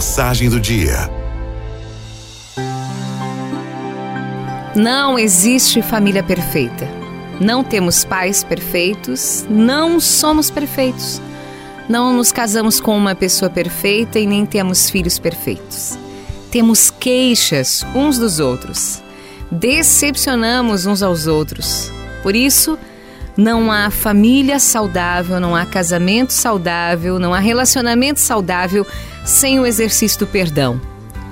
Mensagem do dia. Não existe família perfeita. Não temos pais perfeitos, não somos perfeitos. Não nos casamos com uma pessoa perfeita e nem temos filhos perfeitos. Temos queixas uns dos outros. Decepcionamos uns aos outros. Por isso, não há família saudável, não há casamento saudável, não há relacionamento saudável sem o exercício do perdão.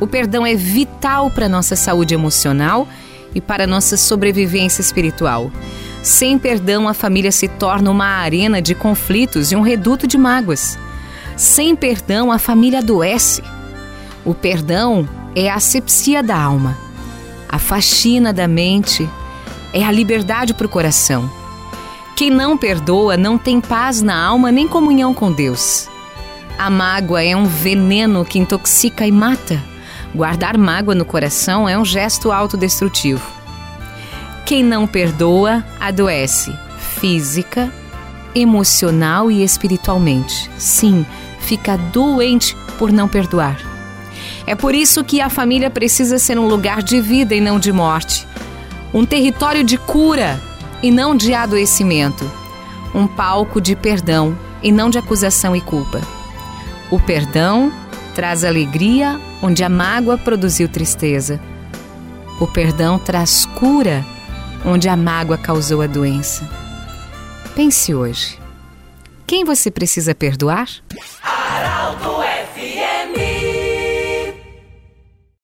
O perdão é vital para nossa saúde emocional e para nossa sobrevivência espiritual. Sem perdão, a família se torna uma arena de conflitos e um reduto de mágoas. Sem perdão, a família adoece. O perdão é a asepsia da alma, a faxina da mente, é a liberdade para o coração. Quem não perdoa não tem paz na alma nem comunhão com Deus. A mágoa é um veneno que intoxica e mata. Guardar mágoa no coração é um gesto autodestrutivo. Quem não perdoa adoece física, emocional e espiritualmente. Sim, fica doente por não perdoar. É por isso que a família precisa ser um lugar de vida e não de morte, um território de cura e não de adoecimento, um palco de perdão e não de acusação e culpa. O perdão traz alegria onde a mágoa produziu tristeza. O perdão traz cura onde a mágoa causou a doença. Pense hoje. Quem você precisa perdoar? Araldo